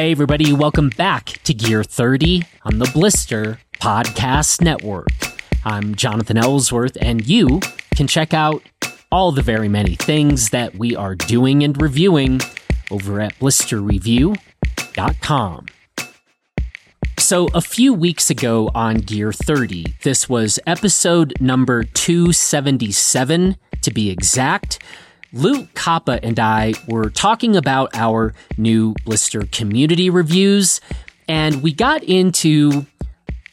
Hey, everybody, welcome back to Gear 30 on the Blister Podcast Network. I'm Jonathan Ellsworth, and you can check out all the very many things that we are doing and reviewing over at blisterreview.com. So, a few weeks ago on Gear 30, this was episode number 277 to be exact. Luke Koppa and I were talking about our new blister community reviews, and we got into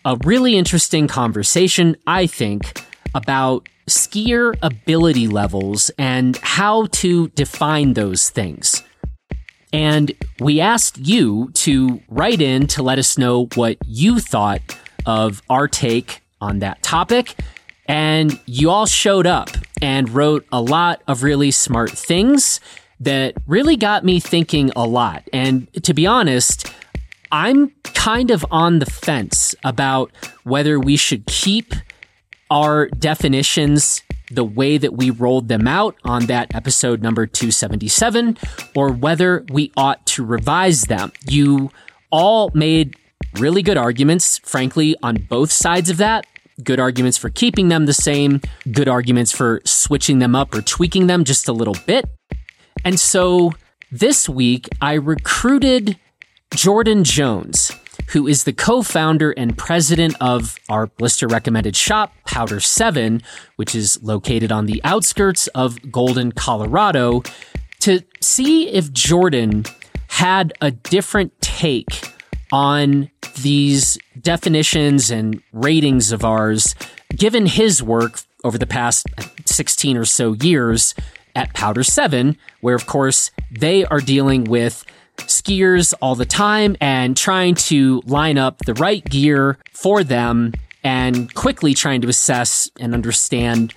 a really interesting conversation, I think, about skier ability levels and how to define those things. And we asked you to write in to let us know what you thought of our take on that topic. And you all showed up and wrote a lot of really smart things that really got me thinking a lot. And to be honest, I'm kind of on the fence about whether we should keep our definitions the way that we rolled them out on that episode number 277 or whether we ought to revise them. You all made really good arguments, frankly, on both sides of that. Good arguments for keeping them the same, good arguments for switching them up or tweaking them just a little bit. And so this week I recruited Jordan Jones who is the co-founder and president of our blister recommended shop, Powder 7, which is located on the outskirts of Golden, Colorado, to see if Jordan had a different take on these definitions and ratings of ours, given his work over the past 16 or so years at Powder 7, where of course they are dealing with skiers all the time and trying to line up the right gear for them and quickly trying to assess and understand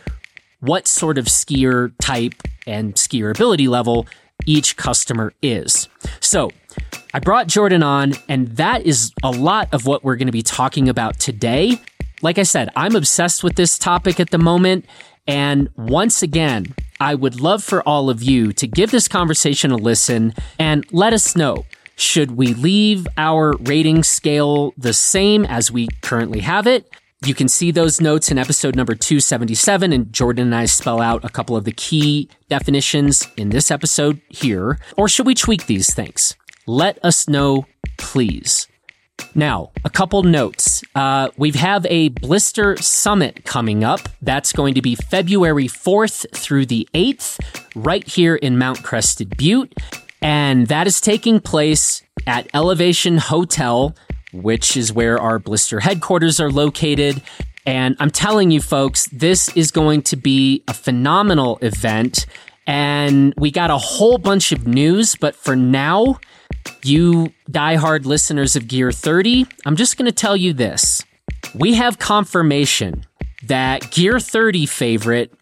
what sort of skier type and skier ability level each customer is. So, I brought Jordan on, and that is a lot of what we're going to be talking about today. Like I said, I'm obsessed with this topic at the moment. And once again, I would love for all of you to give this conversation a listen and let us know. Should we leave our rating scale the same as we currently have it? You can see those notes in episode number 277, and Jordan and I spell out a couple of the key definitions in this episode here. Or should we tweak these things? Let us know, please. Now, a couple notes. Uh, we have a Blister Summit coming up. That's going to be February 4th through the 8th, right here in Mount Crested Butte. And that is taking place at Elevation Hotel, which is where our Blister headquarters are located. And I'm telling you, folks, this is going to be a phenomenal event. And we got a whole bunch of news, but for now, you diehard listeners of Gear 30, I'm just going to tell you this. We have confirmation that Gear 30 favorite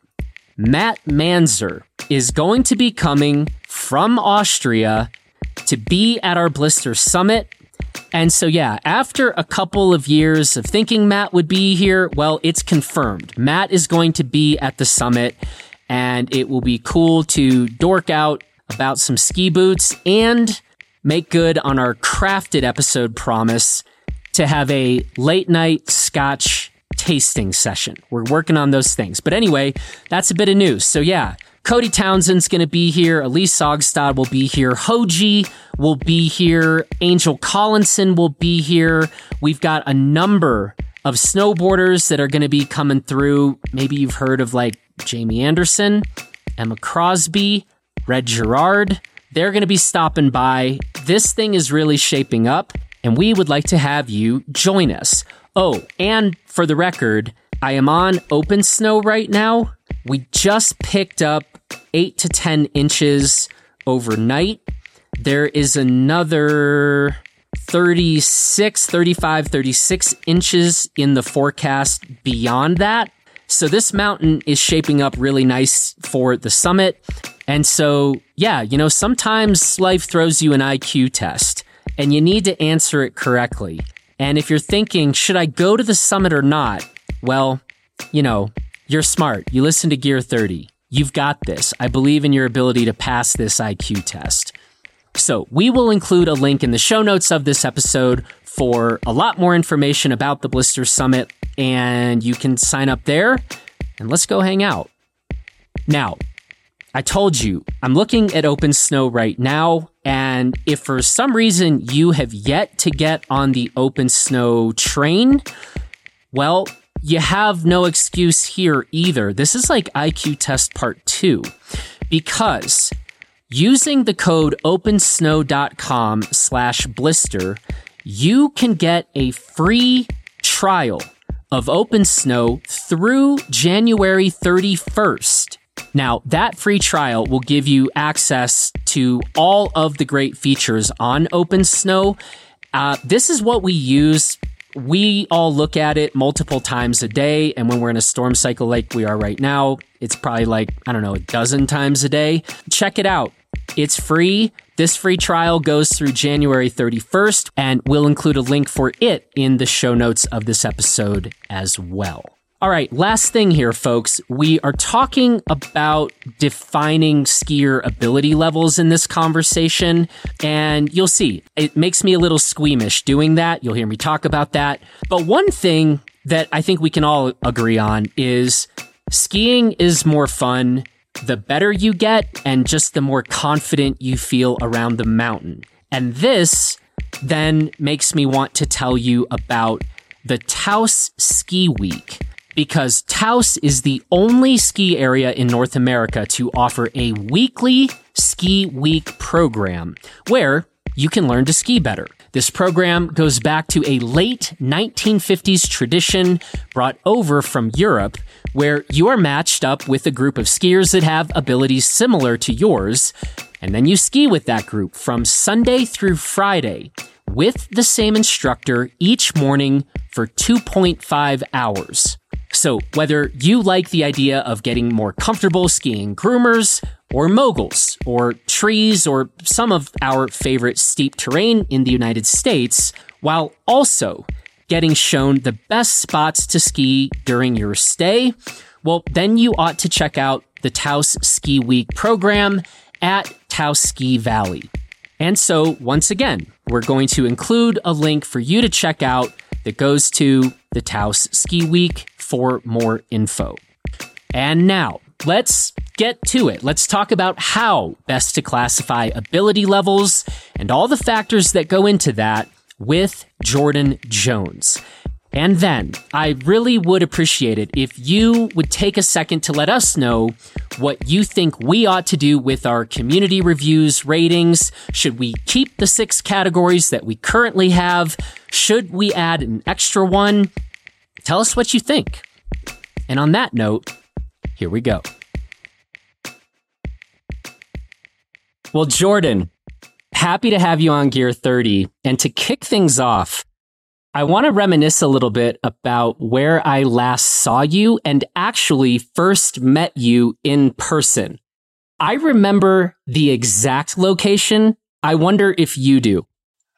Matt Manser is going to be coming from Austria to be at our Blister Summit. And so, yeah, after a couple of years of thinking Matt would be here, well, it's confirmed. Matt is going to be at the summit, and it will be cool to dork out about some ski boots and make good on our crafted episode promise to have a late night scotch tasting session. We're working on those things. But anyway, that's a bit of news. So yeah, Cody Townsend's going to be here. Elyse Saugstad will be here. Hoji will be here. Angel Collinson will be here. We've got a number of snowboarders that are going to be coming through. Maybe you've heard of like Jamie Anderson, Emma Crosby, Red Gerard. They're going to be stopping by. This thing is really shaping up, and we would like to have you join us. Oh, and for the record, I am on open snow right now. We just picked up 8 to 10 inches overnight. There is another 36, 35, 36 inches in the forecast beyond that. So this mountain is shaping up really nice for the summit. And so, yeah, you know, sometimes life throws you an IQ test and you need to answer it correctly. And if you're thinking, should I go to the summit or not? Well, you know, you're smart. You listen to Gear 30. You've got this. I believe in your ability to pass this IQ test. So we will include a link in the show notes of this episode for a lot more information about the Blister Summit, and you can sign up there and let's go hang out. Now, I told you, I'm looking at Open Snow right now, and if for some reason you have yet to get on the Open Snow train, well, you have no excuse here either. This is like IQ test part two, because using the code opensnow.com slash blister, you can get a free trial of Open Snow through January 31st. Now, that free trial will give you access to all of the great features on OpenSnow. Uh, this is what we use. We all look at it multiple times a day. And when we're in a storm cycle like we are right now, it's probably like, I don't know, a dozen times a day. Check it out. It's free. This free trial goes through January 31st, and we'll include a link for it in the show notes of this episode as well. All right, last thing here, folks. We are talking about defining skier ability levels in this conversation, and you'll see it makes me a little squeamish doing that. You'll hear me talk about that. But one thing that I think we can all agree on is skiing is more fun the better you get and just the more confident you feel around the mountain. And this then makes me want to tell you about the Taos Ski Week because Taos is the only ski area in North America to offer a weekly ski week program where you can learn to ski better. This program goes back to a late 1950s tradition brought over from Europe where you are matched up with a group of skiers that have abilities similar to yours, and then you ski with that group from Sunday through Friday with the same instructor each morning for 2.5 hours. So, whether you like the idea of getting more comfortable skiing groomers, or moguls, or trees, or some of our favorite steep terrain in the United States, while also getting shown the best spots to ski during your stay, well, then you ought to check out the Taos Ski Week program at Taos Ski Valley. And so, once again, we're going to include a link for you to check out that goes to the Taos Ski Week for more info. And now, let's get to it. Let's talk about how best to classify ability levels and all the factors that go into that with Jordan Jones. And then I really would appreciate it if you would take a second to let us know what you think we ought to do with our community reviews ratings. Should we keep the six categories that we currently have? Should we add an extra one? Tell us what you think. And on that note, here we go. Well, Jordan, happy to have you on Gear 30. And to kick things off, I want to reminisce a little bit about where I last saw you and actually first met you in person. I remember the exact location. I wonder if you do.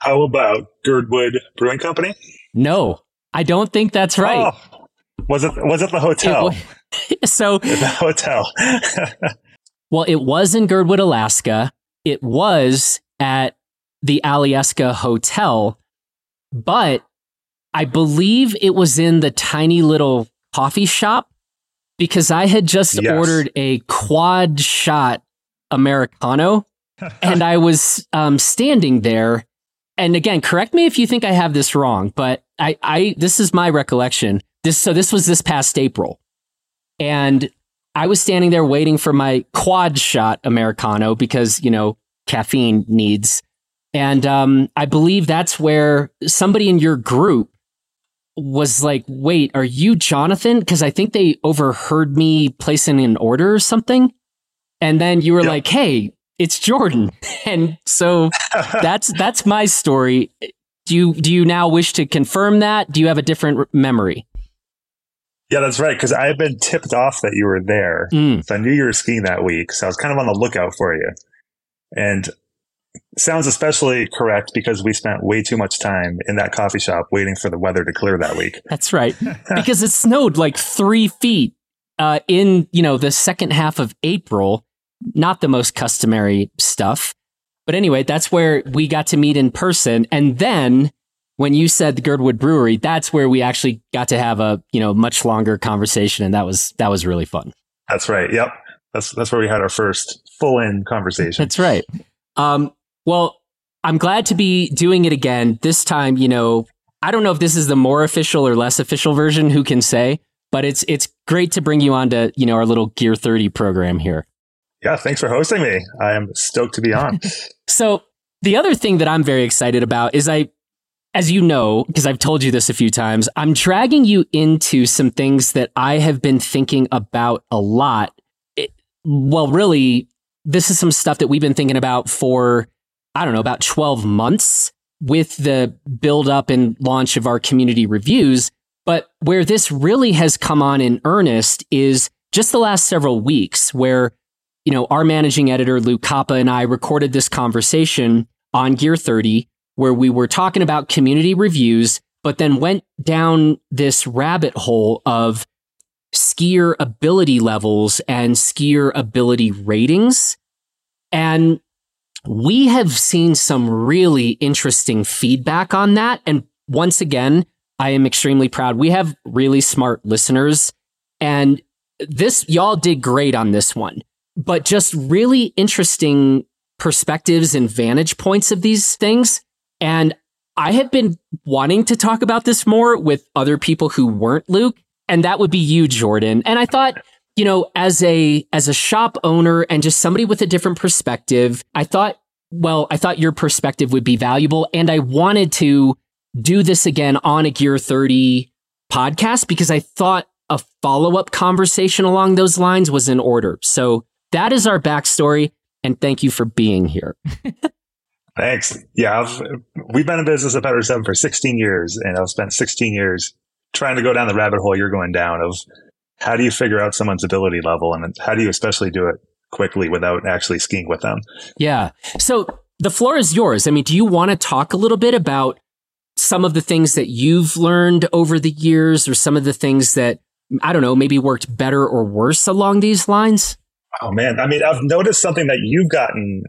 How about Girdwood Brewing Company? No, I don't think that's oh, right. Oh, was it was it the hotel? It, so the hotel. well, it was in Girdwood, Alaska. It was at the Alyeska Hotel, but I believe it was in the tiny little coffee shop because I had just yes. ordered a quad shot Americano and I was um, standing there. And again, correct me if you think I have this wrong, but I, I, this is my recollection. This, so this was this past April. And I was standing there waiting for my quad shot Americano because, you know, caffeine needs. And um, I believe that's where somebody in your group was like, wait, are you Jonathan? Because I think they overheard me placing an order or something. And then you were yep. like, hey, it's Jordan. And so that's that's my story. Do you do you now wish to confirm that? Do you have a different memory? Yeah, that's right. Because I had been tipped off that you were there, mm. so I knew you were skiing that week. So I was kind of on the lookout for you. And sounds especially correct because we spent way too much time in that coffee shop waiting for the weather to clear that week. That's right. because it snowed like three feet uh, in, you know, the second half of April. Not the most customary stuff. But anyway, that's where we got to meet in person. And then when you said the Girdwood Brewery, that's where we actually got to have a, you know, much longer conversation. And that was, that was really fun. That's right. Yep. That's, that's where we had our first full in conversation. That's right. Um, well, I'm glad to be doing it again. This time, you know, I don't know if this is the more official or less official version, who can say, but it's it's great to bring you on to, you know, our little Gear 30 program here. Yeah, thanks for hosting me. I am stoked to be on. so, the other thing that I'm very excited about is I as you know, because I've told you this a few times, I'm dragging you into some things that I have been thinking about a lot. It, well, really, this is some stuff that we've been thinking about for, I don't know, about 12 months with the build up and launch of our community reviews. But where this really has come on in earnest is just the last several weeks where, you know, our managing editor, Luke Koppa, and I recorded this conversation on Gear 30 where we were talking about community reviews, but then went down this rabbit hole of skier ability levels and skier ability ratings. And we have seen some really interesting feedback on that. And once again, I am extremely proud. We have really smart listeners and this, y'all did great on this one, but just really interesting perspectives and vantage points of these things. And I have been wanting to talk about this more with other people who weren't Luke, and that would be you, Jordan. And I thought, you know, as a as a shop owner and just somebody with a different perspective, I thought, well, I thought your perspective would be valuable, and I wanted to do this again on a Gear 30 podcast because I thought a follow up conversation along those lines was in order. So that is our backstory, and thank you for being here. Thanks. Yeah, I've, we've been in business at Powder Seven for 16 years, and I've spent 16 years trying to go down the rabbit hole you're going down of how do you figure out someone's ability level, and how do you especially do it quickly without actually skiing with them. Yeah. So the floor is yours. I mean, do you want to talk a little bit about some of the things that you've learned over the years, or some of the things that I don't know, maybe worked better or worse along these lines? Oh man, I mean, I've noticed something that you've gotten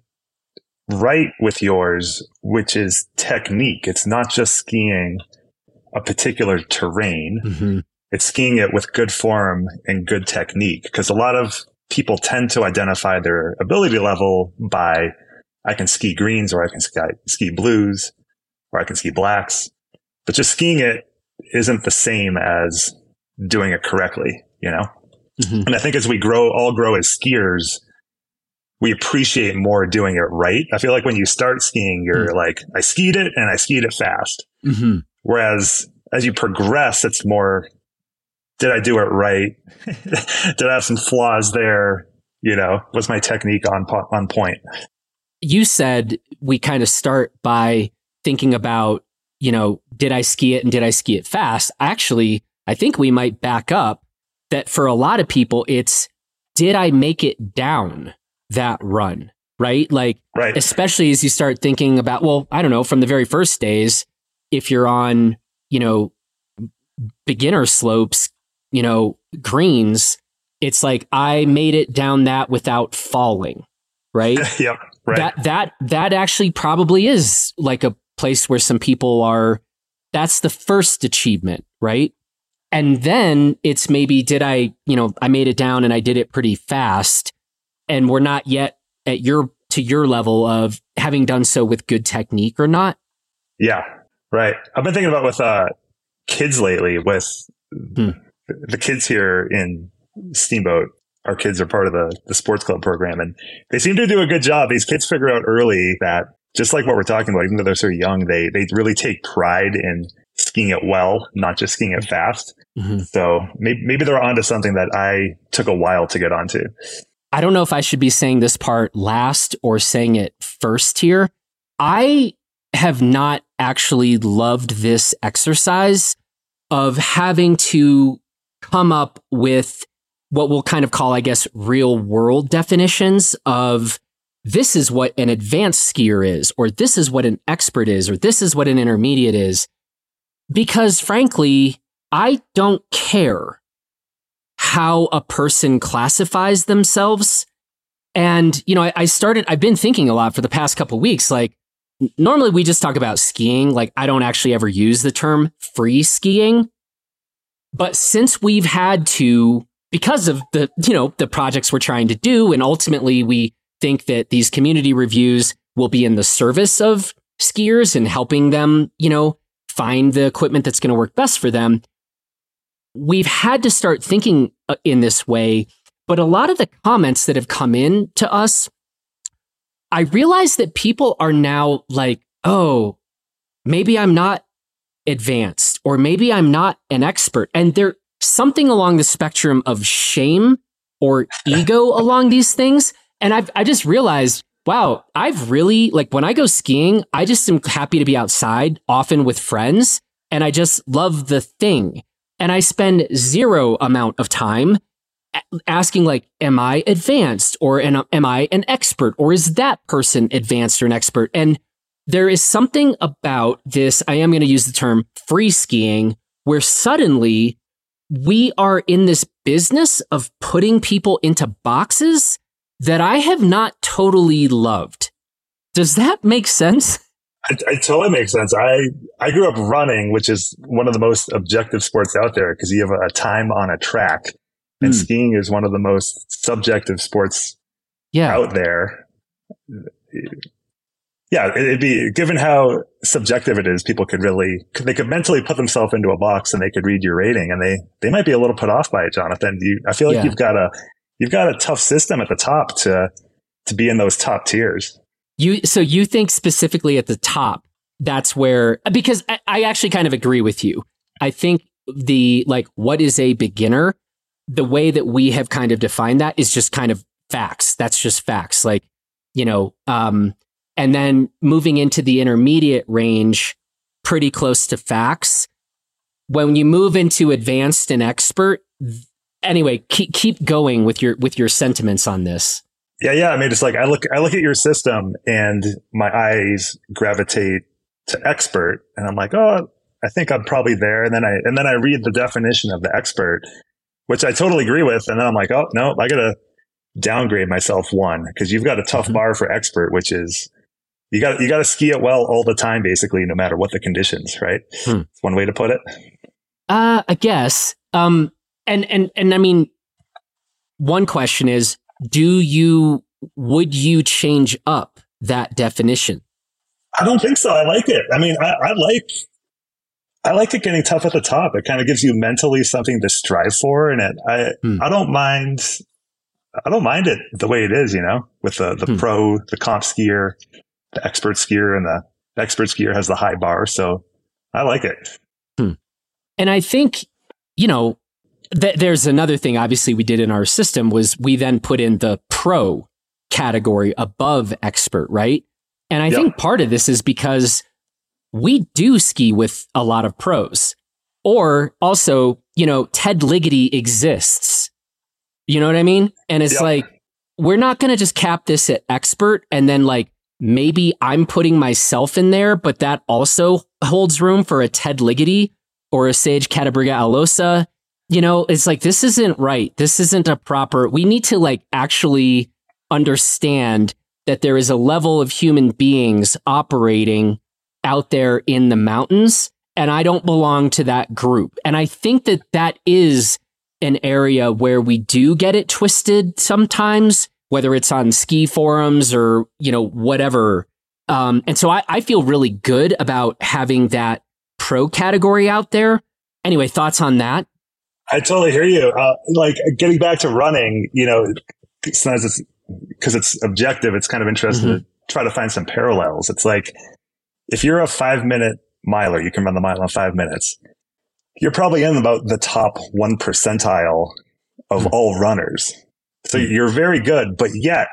right with yours, which is technique. It's not just skiing a particular terrain. Mm-hmm. It's skiing it with good form and good technique. Because a lot of people tend to identify their ability level by I can ski greens or I can ski, ski blues or I can ski blacks. But just skiing it isn't the same as doing it correctly, you know? Mm-hmm. And I think as we grow, all grow as skiers, we appreciate more doing it right. I feel like when you start skiing, you're mm-hmm. like, I skied it and I skied it fast. Mm-hmm. Whereas as you progress, it's more, did I do it right? did I have some flaws there? You know, was my technique on, on point? You said we kind of start by thinking about, you know, did I ski it and did I ski it fast? Actually, I think we might back up that for a lot of people, it's did I make it down that run? Right? Like, right. especially as you start thinking about, well, I don't know, from the very first days, if you're on, you know, beginner slopes, you know, greens, it's like I made it down that without falling. Right. yep. Right. That, that, that actually probably is like a place where some people are, that's the first achievement. Right. And then it's maybe, did I, you know, I made it down and I did it pretty fast and we're not yet at your, to your level of having done so with good technique or not. Yeah. Right. I've been thinking about with, uh, kids lately with hmm. The kids here in Steamboat. Our kids are part of the, the sports club program and they seem to do a good job. These kids figure out early that just like what we're talking about, even though they're so young, they, they really take pride in skiing it well, not just skiing it fast. Mm-hmm. So maybe, maybe they're onto something that I took a while to get onto. I don't know if I should be saying this part last or saying it first here. I have not actually loved this exercise of having to come up with what we'll kind of call, I guess, real world definitions of this is what an advanced skier is, or this is what an expert is, or this is what an intermediate is. Because frankly, I don't care how a person classifies themselves. And, you know, I, I started, I've been thinking a lot for the past couple weeks. Like, normally we just talk about skiing. Like, I don't actually ever use the term free skiing. But since we've had to, because of the, you know, the projects we're trying to do, and ultimately we think that these community reviews will be in the service of skiers and helping them, you know, find the equipment that's going to work best for them. We've had to start thinking uh, in this way but a lot of the comments that have come in to us, I realize that people are now like, oh, maybe I'm not advanced or maybe I'm not an expert. And there's something along the spectrum of shame or ego along these things. And I've, I just realized, wow, I've really, like when I go skiing, I just am happy to be outside, often with friends, and I just love the thing. And I spend zero amount of time asking like, am I advanced or am, am I an expert or is that person advanced or an expert? And there is something about this. I am going to use the term free skiing where suddenly we are in this business of putting people into boxes that I have not totally loved. Does that make sense? It, it, totally makes sense. I, I grew up running, which is one of the most objective sports out there because you have a time on a track. And mm. skiing is one of the most subjective sports yeah. out there. Yeah, it'd be given how subjective it is. People could really they could mentally put themselves into a box and they could read your rating, and they they might be a little put off by it, Jonathan. You, I feel like yeah. you've got a you've got a tough system at the top to to be in those top tiers. You so you think specifically at the top, that's where because I, I actually kind of agree with you. I think the like what is a beginner the way that we have kind of defined that is just kind of facts. That's just facts. Like, you know, um, and then moving into the intermediate range, pretty close to facts. When you move into advanced and expert, anyway, keep keep going with your with your sentiments on this. Yeah, yeah. I mean, it's like I look I look at your system and my eyes gravitate to expert, and I'm like, oh, I think I'm probably there. And then I and then I read the definition of the expert, which I totally agree with. And then I'm like, oh, no, I got to downgrade myself one because you've got a tough mm-hmm. bar for expert, which is you got you got to ski it well all the time, basically, no matter what the conditions, right? Hmm. one way to put it. Uh, I guess. Um, and and and I mean, one question is, do you would you change up that definition? I don't think so. I like it. I mean, I, I like I like it getting tough at the top. It kind of gives you mentally something to strive for. And it, I, hmm. I don't mind, I don't mind it the way it is, you know, with the, the hmm. pro, the comp skier, the expert skier and the expert skier has the high bar. So I like it. Hmm. And I think, you know, th- there's another thing obviously we did in our system was we then put in the pro category above expert, right? And I yep. think part of this is because we do ski with a lot of pros. Or also, you know, Ted Ligety exists. You know what I mean? And it's like, we're not going to just cap this at expert and then like maybe I'm putting myself in there, but that also holds room for a Ted Ligety or a Sage Cattabriga Alosa. You know, it's like, this isn't right. This isn't a proper, we need to like actually understand that there is a level of human beings operating out there in the mountains and I don't belong to that group. And I think that that is an area where we do get it twisted sometimes, whether it's on ski forums or, you know, whatever. Um, and so I, I feel really good about having that pro category out there. Anyway, thoughts on that? I totally hear you. Uh, like getting back to running, you know, sometimes it's because it's objective. It's kind of interesting mm-hmm. to try to find some parallels. It's like if you're a five minute miler, you can run the mile in five minutes. You're probably in about the top one percentile of mm. all runners. So mm. you're very good, but yet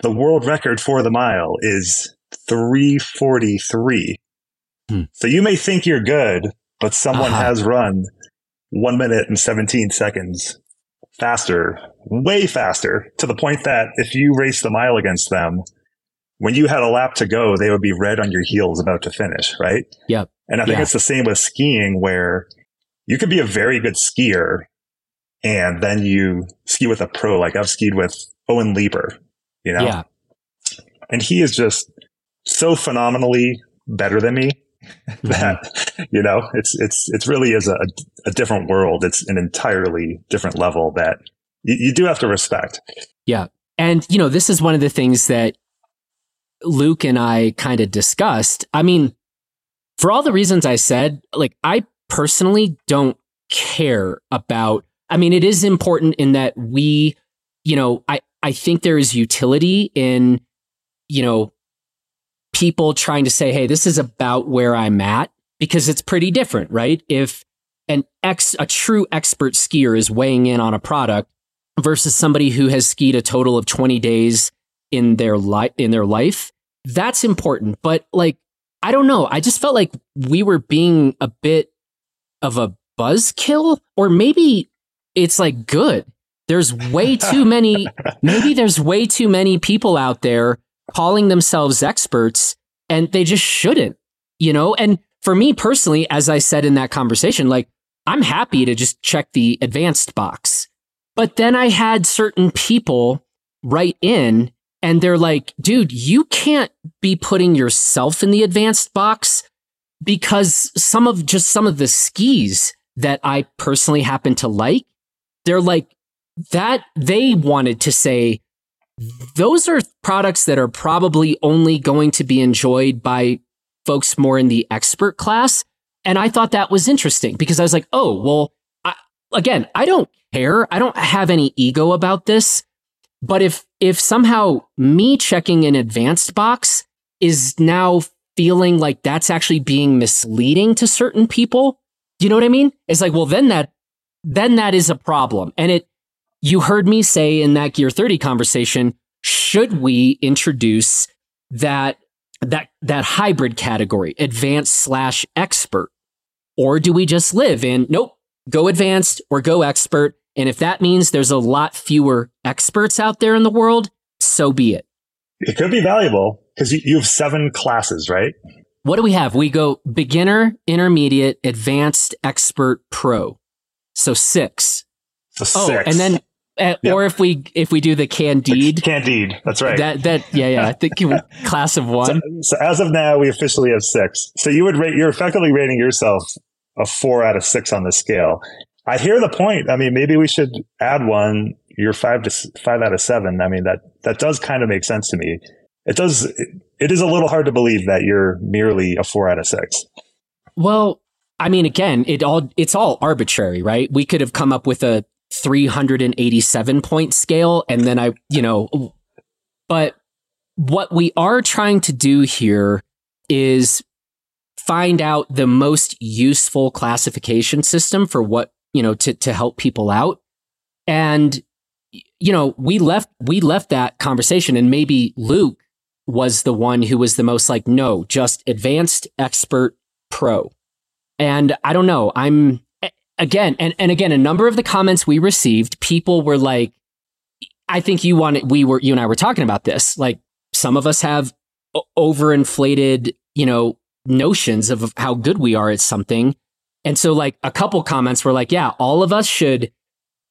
the world record for the mile is 343. Mm. So you may think you're good, but someone uh-huh. has run one minute and 17 seconds faster, way faster to the point that if you race the mile against them, when you had a lap to go, they would be red on your heels about to finish, right? Yep. And I think yeah. it's the same with skiing where you could be a very good skier and then you ski with a pro. Like I've skied with Owen Leeper you know? Yeah. And he is just so phenomenally better than me that, you know, it's, it's, it's really is a, a different world. It's an entirely different level that you, you do have to respect. Yeah. And, you know, this is one of the things that Luke and I kind of discussed. I mean, for all the reasons I said, like, I personally don't care about, I mean, it is important in that we, you know, I, I think there is utility in, you know, people trying to say, hey, this is about where I'm at because it's pretty different, right? If an ex, a true expert skier is weighing in on a product versus somebody who has skied a total of 20 days in their life, in their life, that's important. But like, I don't know. I just felt like we were being a bit of a buzzkill, or maybe it's like good. There's way too many, maybe there's way too many people out there calling themselves experts and they just shouldn't, you know? And for me personally, as I said in that conversation, like I'm happy to just check the advanced box. But then I had certain people write in and they're like, dude, you can't be putting yourself in the advanced box because some of just some of the skis that I personally happen to like, they're like that they wanted to say those are products that are probably only going to be enjoyed by folks more in the expert class. And I thought that was interesting because I was like, oh, well, I, again, I don't care. I don't have any ego about this. But if, if somehow me checking an advanced box is now feeling like that's actually being misleading to certain people, you know what I mean? It's like, well, then that, then that is a problem. And it, you heard me say in that Gear 30 conversation, should we introduce that that that hybrid category, advanced slash expert? Or do we just live in nope, go advanced or go expert? And if that means there's a lot fewer experts out there in the world, so be it. It could be valuable because you, you have seven classes, right? What do we have? We go beginner, intermediate, advanced, expert, pro. So six. So oh, and then uh, yep. Or if we if we do the Candide, Candide, that's right. That that yeah yeah. I think you class of one. So, so, as of now, we officially have six. So you would rate you're effectively rating yourself a four out of six on the scale. I hear the point. I mean, maybe we should add one. You're five to five out of seven. I mean that that does kind of make sense to me. It does. It, it is a little hard to believe that you're merely a four out of six. Well, I mean, again, it all it's all arbitrary, right? We could have come up with a 387 point scale. And then I, you know, but what we are trying to do here is find out the most useful classification system for what, you know, to, to help people out. And, you know, we left, we left that conversation and maybe Luke was the one who was the most like, no, just advanced expert pro. And I don't know. I'm, again, and, and again, a number of the comments we received, people were like, I think you wanted, we were, you and I were talking about this. Like some of us have overinflated, you know, notions of how good we are at something. And so like a couple comments were like, yeah, all of us should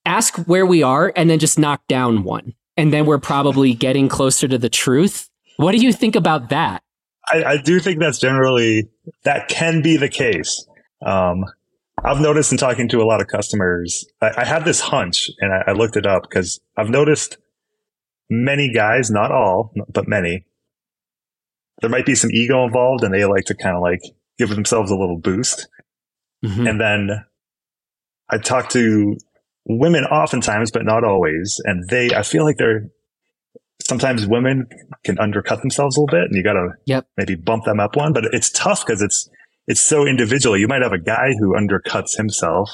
ask where we are and then just knock down one. And then we're probably getting closer to the truth. What do you think about that? I, I do think that's generally, that can be the case. Um, I've noticed in talking to a lot of customers, I, I had this hunch and I, I looked it up because I've noticed many guys, not all, but many, there might be some ego involved and they like to kind of like give themselves a little boost. Mm-hmm. And then I talk to women oftentimes, but not always. And they, I feel like they're, sometimes women can undercut themselves a little bit and you got to yep. maybe bump them up one, but it's tough because it's, it's so individual. You might have a guy who undercuts himself.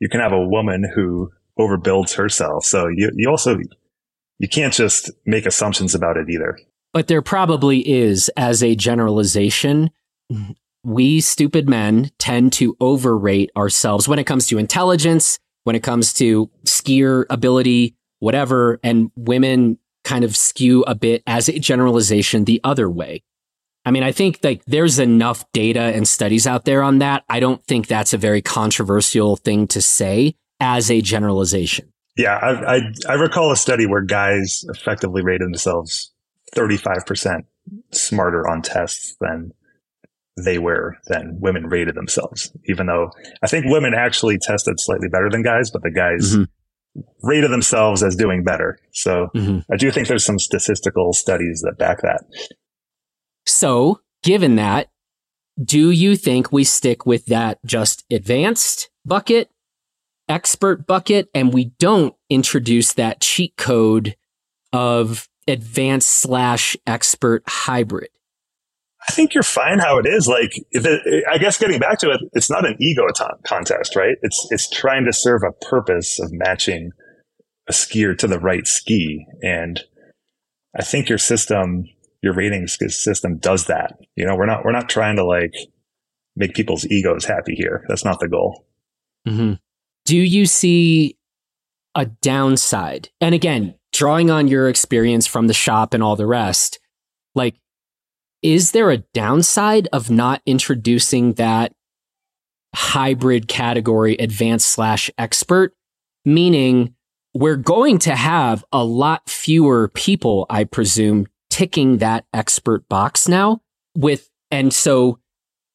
You can have a woman who overbuilds herself. So you, you also, you can't just make assumptions about it either. But there probably is, as a generalization, we stupid men tend to overrate ourselves when it comes to intelligence, when it comes to skier ability, whatever. And women kind of skew a bit as a generalization the other way. I mean, I think like there's enough data and studies out there on that. I don't think that's a very controversial thing to say as a generalization. Yeah, I, I, I recall a study where guys effectively rated themselves 35% smarter on tests than they were than women rated themselves. Even though I think women actually tested slightly better than guys, but the guys mm-hmm. rated themselves as doing better. So mm-hmm. I do think there's some statistical studies that back that. So given that, do you think we stick with that just advanced bucket, expert bucket, and we don't introduce that cheat code of advanced slash expert hybrid? I think you're fine how it is. Like, it, I guess getting back to it, it's not an ego t- contest, right? It's it's trying to serve a purpose of matching a skier to the right ski, and I think your system, your rating system, does that. You know, we're not we're not trying to like make people's egos happy here. That's not the goal. Mm-hmm. Do you see a downside? And again, drawing on your experience from the shop and all the rest, like is there a downside of not introducing that hybrid category advanced slash expert? Meaning we're going to have a lot fewer people, I presume, ticking that expert box now with, and so,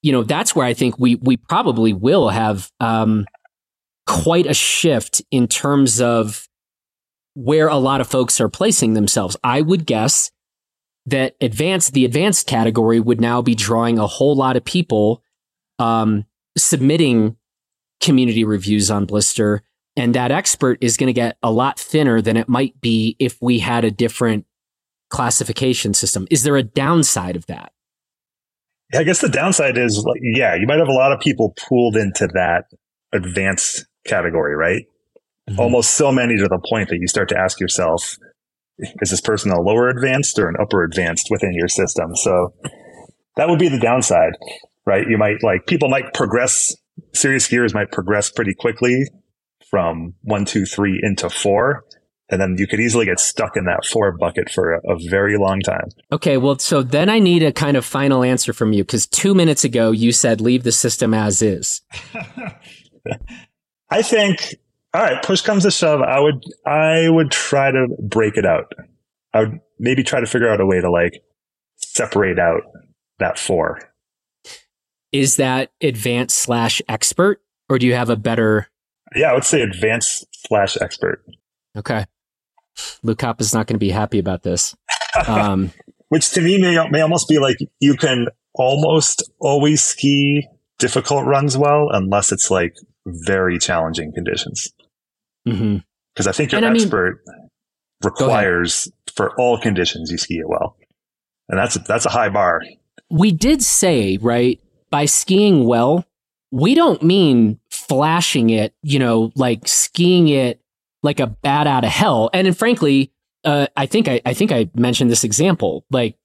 you know, that's where I think we, we probably will have, um, quite a shift in terms of where a lot of folks are placing themselves. I would guess that advanced, the advanced category would now be drawing a whole lot of people um, submitting community reviews on Blister. And that expert is going to get a lot thinner than it might be if we had a different classification system. Is there a downside of that? I guess the downside is, like, yeah, you might have a lot of people pooled into that advanced category, right? Mm-hmm. Almost so many to the point that you start to ask yourself, is this person a lower advanced or an upper advanced within your system? So that would be the downside, right? You might like people might progress, serious skiers might progress pretty quickly from one, two, three into four. And then you could easily get stuck in that four bucket for a, a very long time. Okay. Well, so then I need a kind of final answer from you because two minutes ago you said leave the system as is. I think all right, push comes to shove, I would I would try to break it out. I would maybe try to figure out a way to like separate out that four. Is that advanced slash expert, or do you have a better? Yeah, I would say advanced slash expert. Okay, Koppa is not going to be happy about this. Um, Which to me may may almost be like you can almost always ski difficult runs well, unless it's like very challenging conditions. Because mm-hmm. I think your and expert I mean, requires for all conditions you ski it well, and that's that's a high bar. We did say right by skiing well, we don't mean flashing it, you know, like skiing it like a bat out of hell. And, and frankly, uh, I think I, I think I mentioned this example, like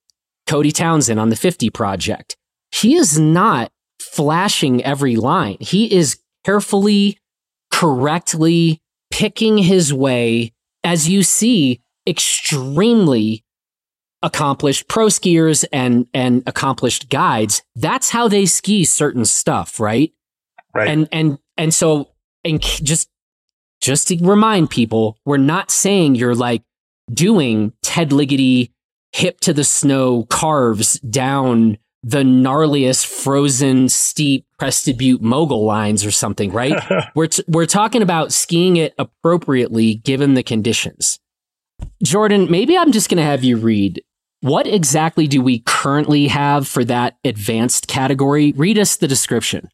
Cody Townsend on the 50 project. He is not flashing every line. He is carefully, correctly picking his way, as you see, extremely accomplished pro skiers and and accomplished guides. That's how they ski certain stuff, right? Right. And and and so and just just to remind people, we're not saying you're like doing Ted Ligety hip to the snow carves down the gnarliest frozen steep Crested Butte mogul lines or something, right? we're, t- we're talking about skiing it appropriately given the conditions. Jordan, maybe I'm just going to have you read what exactly do we currently have for that advanced category? Read us the description.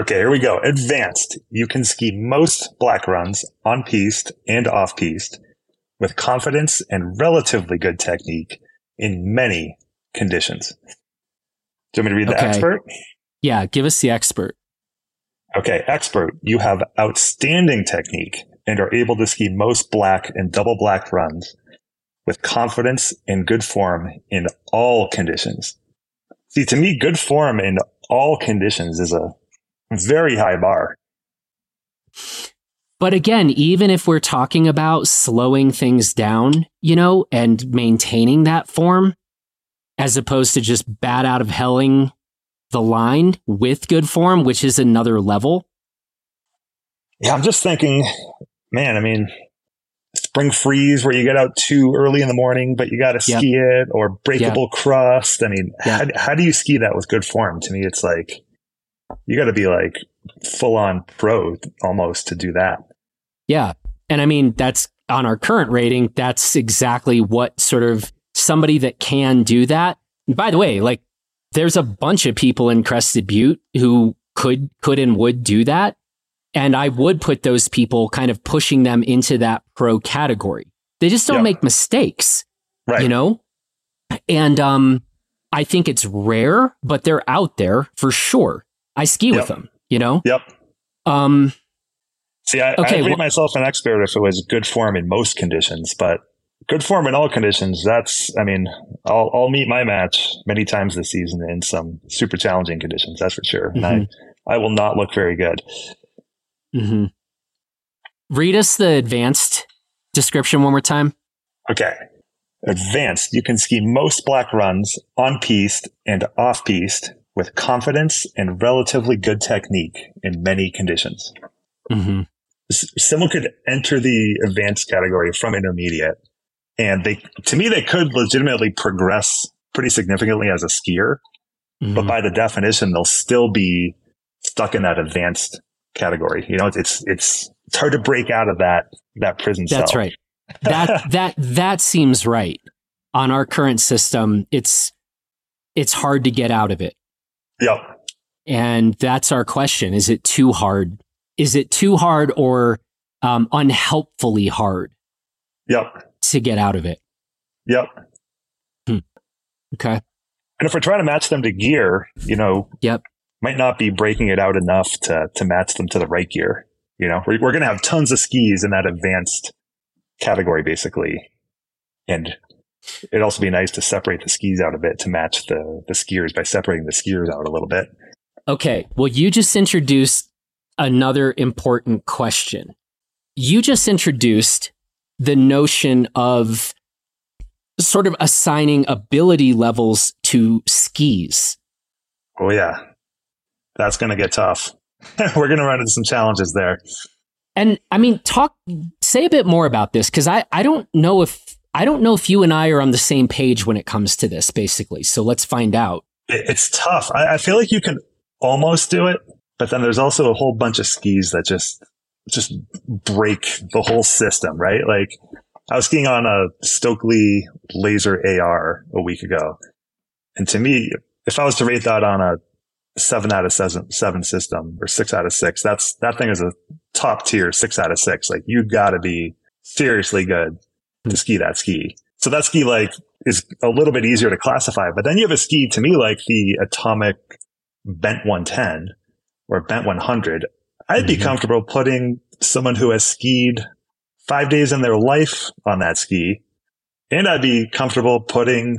Okay, here we go. Advanced. You can ski most black runs on piste and off piste with confidence and relatively good technique in many conditions. Do you want me to read the okay. expert? Yeah, give us the expert. Okay, expert. You have outstanding technique and are able to ski most black and double black runs with confidence and good form in all conditions. See, to me, good form in all conditions is a very high bar. But again, even if we're talking about slowing things down, you know, and maintaining that form, as opposed to just bat out of helling the line with good form, which is another level? Yeah, I'm just thinking, man, I mean, spring freeze where you get out too early in the morning, but you got to ski it or breakable yep. crust. I mean, how, how do you ski that with good form? To me, it's like you got to be like full on pro almost to do that. Yeah. And I mean, that's on our current rating. That's exactly what sort of somebody that can do that. And by the way, like there's a bunch of people in Crested Butte who could, could and would do that. And I would put those people kind of pushing them into that pro category. They just don't make mistakes, right. you know? And, um, I think it's rare, but they're out there for sure. I ski yep. with them, you know? Yep. Um, See, I, okay, I well, myself an expert if it was good form in most conditions, but good form in all conditions. That's, I mean, I'll, I'll meet my match many times this season in some super challenging conditions. That's for sure. Mm-hmm. And I, I will not look very good. Mm-hmm. Read us the advanced description one more time. Okay. Advanced. You can ski most black runs on piste and off piste with confidence and relatively good technique in many conditions. Mm-hmm. Someone could enter the advanced category from intermediate, and they, to me, they could legitimately progress pretty significantly as a skier. Mm-hmm. But by the definition, they'll still be stuck in that advanced category. You know, it's, it's, it's, it's hard to break out of that, that prison cell. That's right. That, that, that seems right. On our current system, it's, it's hard to get out of it. Yep. And that's our question. Is it too hard? Is it too hard or um, unhelpfully hard? Yep. To get out of it. Yep. Hmm. Okay. And if we're trying to match them to gear, you know, yep might not be breaking it out enough to to match them to the right gear. You know, we're, we're going to have tons of skis in that advanced category, basically, and it'd also be nice to separate the skis out a bit to match the the skiers by separating the skiers out a little bit. Okay, well, you just introduced another important question. You just introduced the notion of sort of assigning ability levels to skis. Oh yeah that's going to get tough. We're going to run into some challenges there. And I mean, talk, say a bit more about this because I, I don't know if I don't know if you and I are on the same page when it comes to this, basically. So let's find out. It's tough. I, I feel like you can almost do it, but then there's also a whole bunch of skis that just just break the whole system, right? Like I was skiing on a Stöckli Laser AR a week ago. And to me, if I was to rate that on a seven out of seven, seven system or six out of six. That's, that thing is a top tier six out of six. Like you gotta be seriously good to ski that ski. So that ski like is a little bit easier to classify, but then you have a ski to me like the atomic bent 110 or bent 100. I'd be mm-hmm. comfortable putting someone who has skied five days in their life on that ski. And I'd be comfortable putting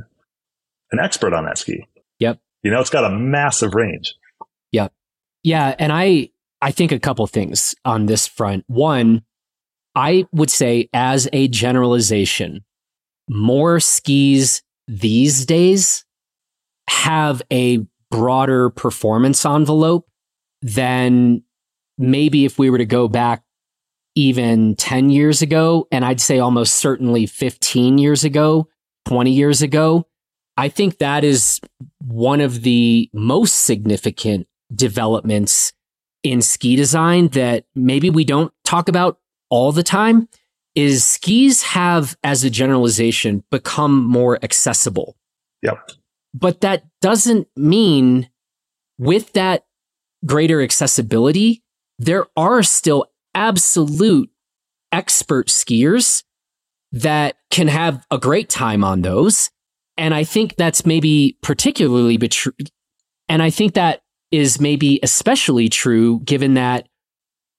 an expert on that ski. Yep. You know, it's got a massive range. Yep. Yeah. And I, I think a couple things on this front. One, I would say as a generalization, more skis these days have a broader performance envelope than maybe if we were to go back even 10 years ago, and I'd say almost certainly 15 years ago, 20 years ago. I think that is one of the most significant developments in ski design that maybe we don't talk about all the time is skis have as a generalization become more accessible. Yep. But that doesn't mean with that greater accessibility, there are still absolute expert skiers that can have a great time on those and I think that's maybe particularly true. And I think that is maybe especially true given that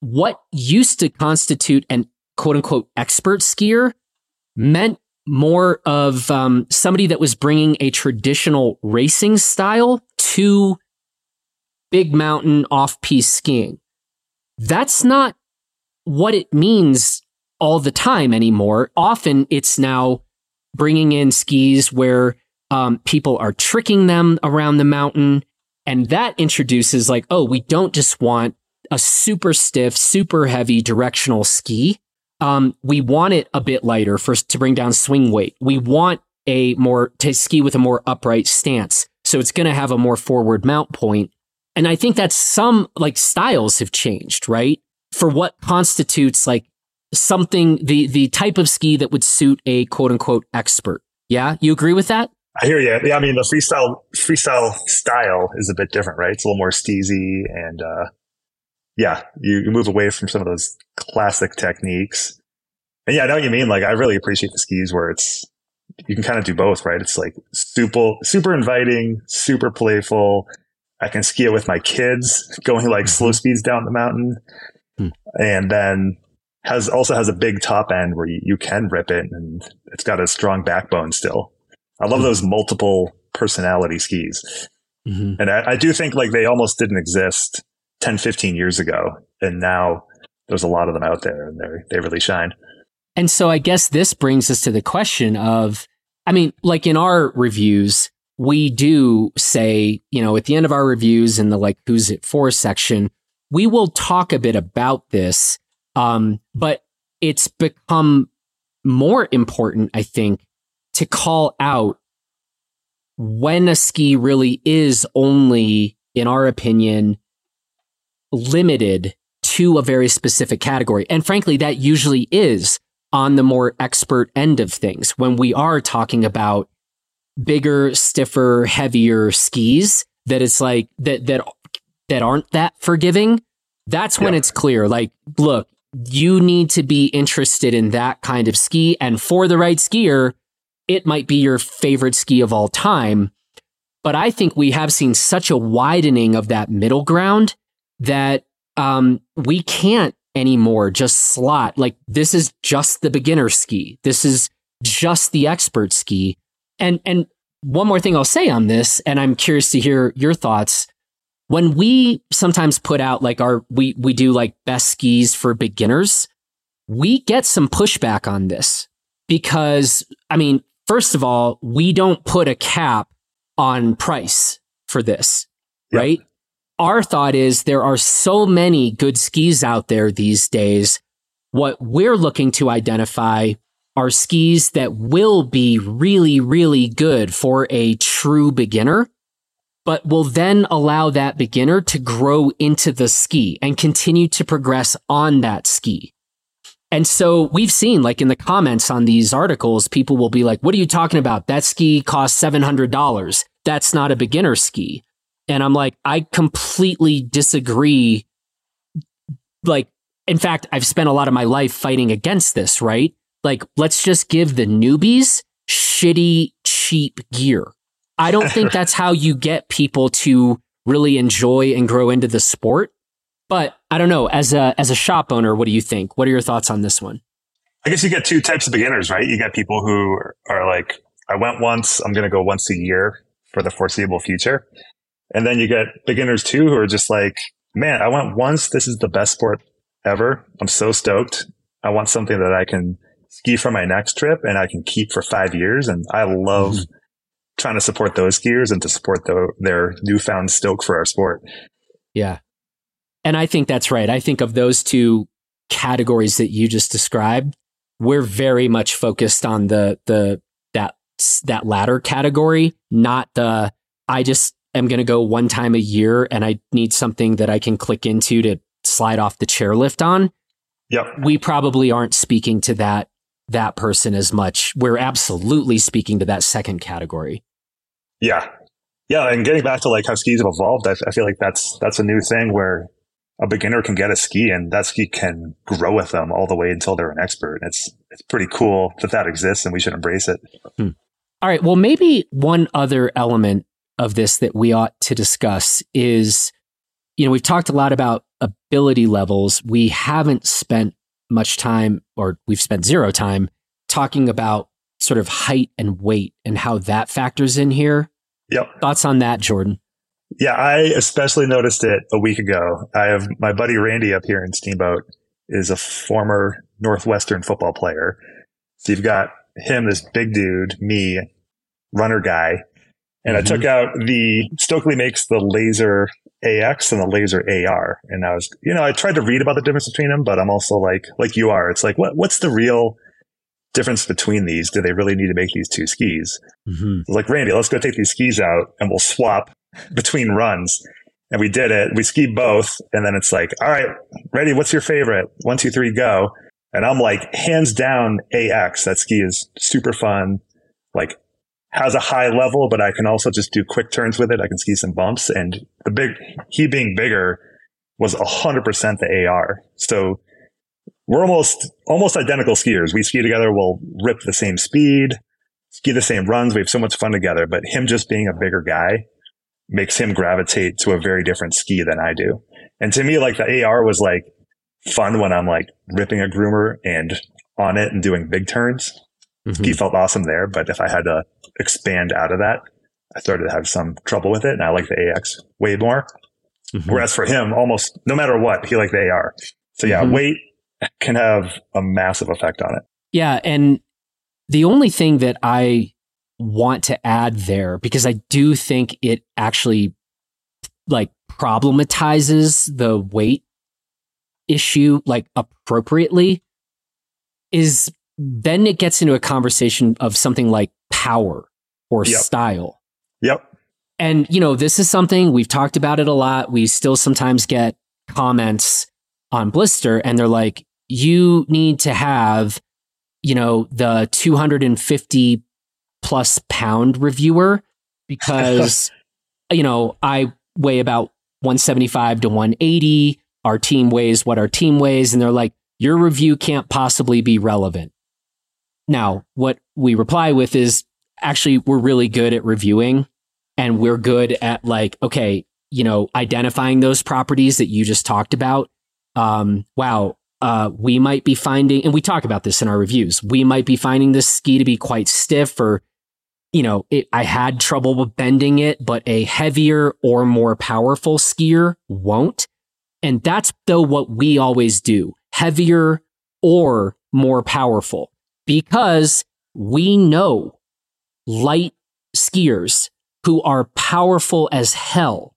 what used to constitute an quote unquote expert skier meant more of um, somebody that was bringing a traditional racing style to big mountain off piste skiing. That's not what it means all the time anymore. Often it's now bringing in skis where um, people are tricking them around the mountain. And that introduces like, oh, we don't just want a super stiff, super heavy directional ski. um, we want it a bit lighter first to bring down swing weight. We want a more to ski with a more upright stance. So it's going to have a more forward mount point. And I think that some like styles have changed, right? For what constitutes like something, the, the type of ski that would suit a quote unquote expert. Yeah. You agree with that? I hear you. Yeah. I mean, the freestyle, freestyle style is a bit different, right? It's a little more steezy and, uh, yeah, you, you move away from some of those classic techniques. And yeah, I know what you mean. Like, I really appreciate the skis where it's, you can kind of do both, right? It's like super, super inviting, super playful. I can ski it with my kids going like slow mm-hmm. speeds down the mountain. Hmm. And then has also has a big top end where you, you can rip it and it's got a strong backbone still. I love hmm. those multiple personality skis. Mm-hmm. And I, I do think like they almost didn't exist 10, 15 years ago. And now there's a lot of them out there and they they really shine. And so I guess this brings us to the question of, I mean, like in our reviews, we do say, you know, at the end of our reviews in the like, who's it for section, we will talk a bit about this. Um, but it's become more important, I think, to call out when a ski really is only, in our opinion, limited to a very specific category. And frankly, that usually is on the more expert end of things when we are talking about bigger, stiffer, heavier skis that it's like that, that, that aren't that forgiving. That's when yeah. it's clear. Like, look, you need to be interested in that kind of ski. And for the right skier, it might be your favorite ski of all time. But I think we have seen such a widening of that middle ground that um, we can't anymore just slot like this is just the beginner ski. This is just the expert ski. And and one more thing I'll say on this, and I'm curious to hear your thoughts. When we sometimes put out like our we we do like best skis for beginners, we get some pushback on this because I mean, first of all, we don't put a cap on price for this, right? Our thought is there are so many good skis out there these days. What we're looking to identify are skis that will be really, really good for a true beginner, but will then allow that beginner to grow into the ski and continue to progress on that ski. And so we've seen like in the comments on these articles, people will be like, what are you talking about? That ski costs $700. That's not a beginner ski. And I'm like, I completely disagree. Like, in fact, I've spent a lot of my life fighting against this, right? Like, let's just give the newbies shitty, cheap gear. I don't think that's how you get people to really enjoy and grow into the sport. But I don't know. As a as a shop owner, what do you think? What are your thoughts on this one? I guess you get two types of beginners, right? You get people who are like, I went once, I'm going to go once a year for the foreseeable future. And then you get beginners too who are just like, man, I went once. This is the best sport ever. I'm so stoked. I want something that I can ski for my next trip and I can keep for five years. And I love mm-hmm. trying to support those skiers and to support the, their newfound stoke for our sport. Yeah. And I think that's right. I think of those two categories that you just described, we're very much focused on the, the, that, that latter category, not the, I just am going to go one time a year and I need something that I can click into to slide off the chairlift on. Yep. We probably aren't speaking to that that person as much. We're absolutely speaking to that second category. Yeah. Yeah, and getting back to like how skis have evolved, I, I feel like that's that's a new thing where a beginner can get a ski and that ski can grow with them all the way until they're an expert. It's it's pretty cool that that exists and we should embrace it. Hmm. All right. Well, maybe one other element of this that we ought to discuss is, you know, we've talked a lot about ability levels. We haven't spent much time, or we've spent zero time talking about sort of height and weight and how that factors in here. Yep. Thoughts on that, Jordan? Yeah, I especially noticed it a week ago. I have my buddy Randy up here in Steamboat is a former Northwestern football player. So you've got him, this big dude, me, runner guy, And mm-hmm. I took out the Stöckli makes the laser AX and the laser AR. And I was, you know, I tried to read about the difference between them, but I'm also like, like you are. It's like, what, what's the real difference between these? Do they really need to make these two skis? Mm-hmm. Like, Randy, let's go take these skis out and we'll swap between runs. And we did it. We skied both. And then it's like, all right, ready. What's your favorite? One, two, three, go. And I'm like, hands down AX. That ski is super fun. Like has a high level, but I can also just do quick turns with it. I can ski some bumps and the big, he being bigger was hundred percent the AR. So we're almost, almost identical skiers. We ski together. We'll rip the same speed, ski the same runs. We have so much fun together, but him just being a bigger guy makes him gravitate to a very different ski than I do. And to me, like the AR was like fun when I'm like ripping a groomer and on it and doing big turns. Mm-hmm. He felt awesome there. But if I had to expand out of that, I started to have some trouble with it. And I like the AX way more. Mm-hmm. Whereas for him, almost no matter what, he liked the AR. So yeah, mm-hmm. weight can have a massive effect on it. Yeah. And the only thing that I want to add there, because I do think it actually like problematizes the weight issue like appropriately is then it gets into a conversation of something like power or yep. style. Yep. And, you know, this is something we've talked about it a lot. We still sometimes get comments on Blister and they're like, you need to have, you know, the 250 plus pound reviewer because, you know, I weigh about 175 to 180. Our team weighs what our team weighs. And they're like, your review can't possibly be relevant. Now, what we reply with is actually, we're really good at reviewing and we're good at like, okay, you know, identifying those properties that you just talked about. Um, wow, uh, we might be finding, and we talk about this in our reviews, we might be finding this ski to be quite stiff or, you know, it, I had trouble with bending it, but a heavier or more powerful skier won't. And that's though what we always do heavier or more powerful because we know light skiers who are powerful as hell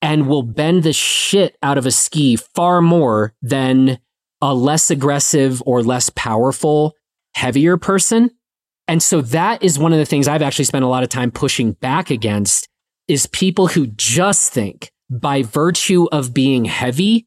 and will bend the shit out of a ski far more than a less aggressive or less powerful, heavier person. And so that is one of the things I've actually spent a lot of time pushing back against is people who just think by virtue of being heavy,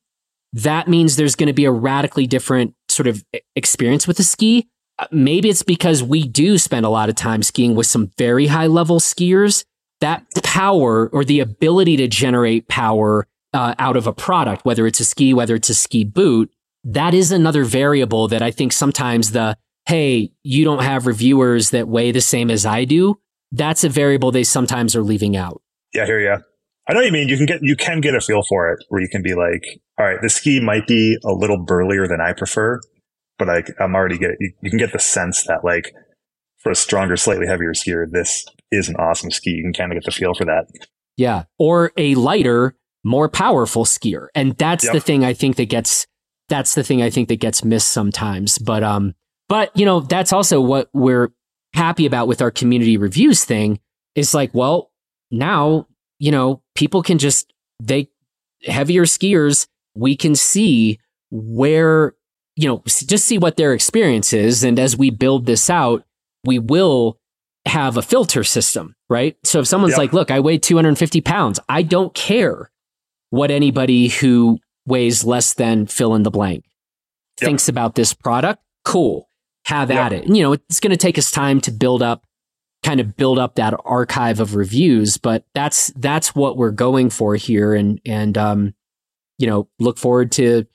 that means there's going to be a radically different sort of experience with the ski maybe it's because we do spend a lot of time skiing with some very high level skiers. That power or the ability to generate power uh, out of a product, whether it's a ski, whether it's a ski boot, that is another variable that I think sometimes the, hey, you don't have reviewers that weigh the same as I do. That's a variable they sometimes are leaving out. Yeah, here, yeah. I know what you mean. You can get, you can get a feel for it where you can be like, all right, the ski might be a little burlier than I prefer, but I, I'm already getting, you, you can get the sense that like for a stronger, slightly heavier skier, this is an awesome ski. You can kind of get the feel for that. Yeah. Or a lighter, more powerful skier. And that's yep. the thing I think that gets, that's the thing I think that gets missed sometimes. But, um, but you know, that's also what we're happy about with our community reviews thing is like, well, now, you know, people can just, they, heavier skiers, we can see where you know, just see what their experience is. And as we build this out, we will have a filter system, right? So if someone's yep. like, look, I weigh 250 pounds, I don't care what anybody who weighs less than fill in the blank yep. thinks about this product. Cool. Have yep. at it. And, you know, it's going to take us time to build up, kind of build up that archive of reviews, but that's, that's what we're going for here. And, and, um, you know, look forward to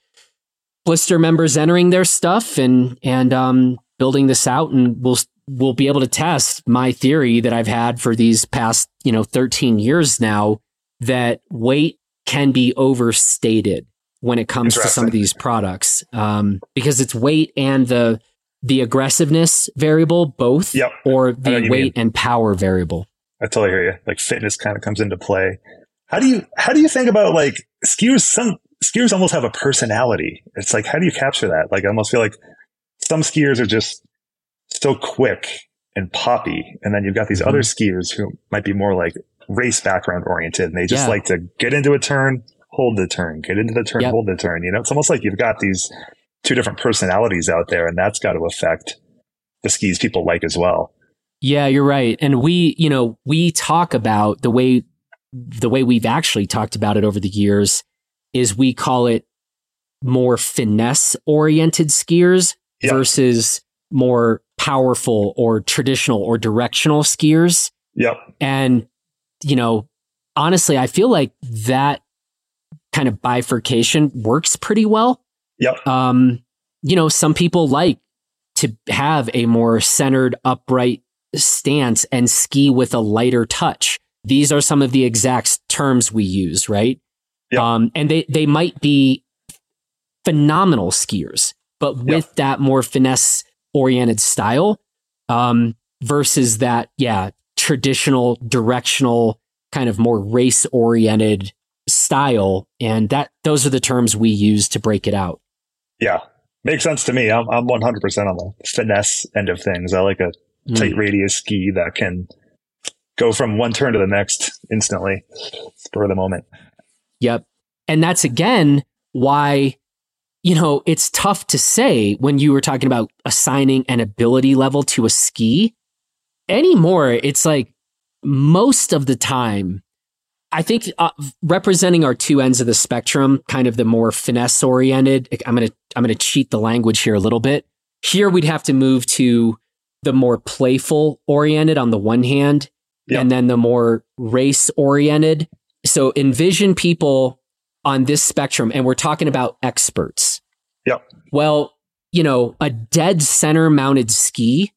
blister members entering their stuff and and um, building this out, and we'll we'll be able to test my theory that I've had for these past you know 13 years now that weight can be overstated when it comes to some of these products um, because it's weight and the the aggressiveness variable both yep. or the weight and power variable. I totally hear you. Like fitness kind of comes into play. How do you how do you think about like skiers? Some skiers almost have a personality. It's like, how do you capture that? Like, I almost feel like some skiers are just so quick and poppy. And then you've got these mm-hmm. other skiers who might be more like race background oriented and they just yeah. like to get into a turn, hold the turn, get into the turn, yep. hold the turn. You know, it's almost like you've got these two different personalities out there and that's got to affect the skis people like as well. Yeah, you're right. And we, you know, we talk about the way the way we've actually talked about it over the years is we call it more finesse oriented skiers yep. versus more powerful or traditional or directional skiers. Yep. And, you know, honestly, I feel like that kind of bifurcation works pretty well. Yep. Um, you know, some people like to have a more centered, upright stance and ski with a lighter touch. These are some of the exact terms we use, right? Yep. Um, and they, they might be phenomenal skiers, but with yep. that more finesse oriented style, um, versus that, yeah, traditional directional kind of more race oriented style. And that, those are the terms we use to break it out. Yeah. Makes sense to me. I'm, I'm 100% on the finesse end of things. I like a mm. tight mm. radius ski that can go from one turn to the next instantly, spur of the moment. Yep. And that's again why, you know, it's tough to say when you were talking about assigning an ability level to a ski anymore. It's like most of the time, I think uh, representing our two ends of the spectrum, kind of the more finesse oriented. I'm gonna I'm gonna cheat the language here a little bit. Here we'd have to move to the more playful oriented on the one hand, yep. and then the more race oriented. So envision people on this spectrum, and we're talking about experts. Yep. Well, you know, a dead center mounted ski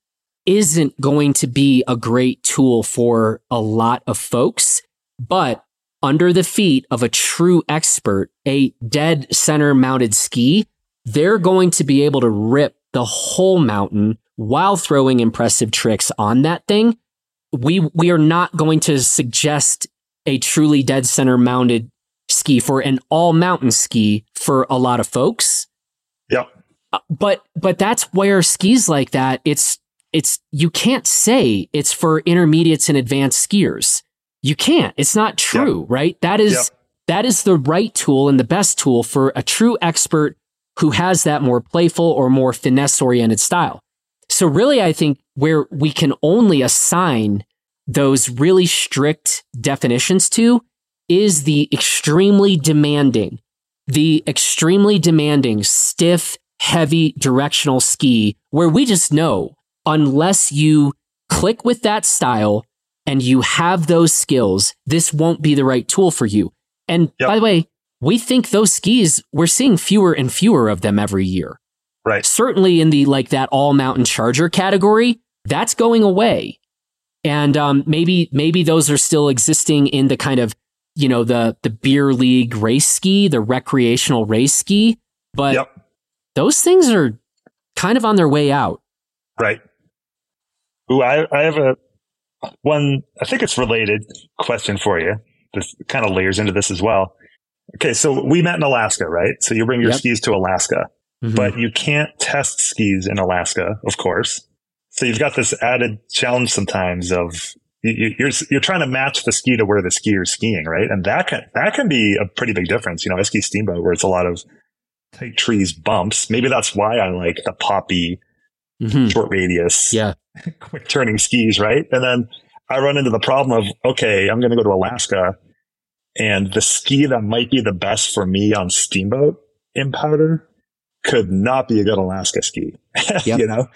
isn't going to be a great tool for a lot of folks, but under the feet of a true expert, a dead center mounted ski, they're going to be able to rip the whole mountain while throwing impressive tricks on that thing. We, we are not going to suggest a truly dead center mounted ski for an all mountain ski for a lot of folks. Yep. Uh, but, but that's where skis like that, it's, it's, you can't say it's for intermediates and advanced skiers. You can't. It's not true, yep. right? That is, yep. that is the right tool and the best tool for a true expert who has that more playful or more finesse oriented style. So really, I think where we can only assign those really strict definitions to is the extremely demanding, the extremely demanding, stiff, heavy directional ski where we just know unless you click with that style and you have those skills, this won't be the right tool for you. And yep. by the way, we think those skis, we're seeing fewer and fewer of them every year. Right. Certainly in the like that all mountain charger category, that's going away. And um, maybe maybe those are still existing in the kind of you know the the beer league race ski, the recreational race ski, but yep. those things are kind of on their way out. Right. Ooh, I, I have a one. I think it's related question for you. This kind of layers into this as well. Okay, so we met in Alaska, right? So you bring your yep. skis to Alaska mm-hmm. but you can't test skis in Alaska, of course. So you've got this added challenge sometimes of you, you're you're trying to match the ski to where the skier is skiing, right? And that can that can be a pretty big difference. You know, I ski steamboat where it's a lot of tight trees, bumps. Maybe that's why I like the poppy, mm-hmm. short radius, yeah, quick turning skis, right? And then I run into the problem of okay, I'm going to go to Alaska, and the ski that might be the best for me on steamboat in powder could not be a good Alaska ski, yep. you know?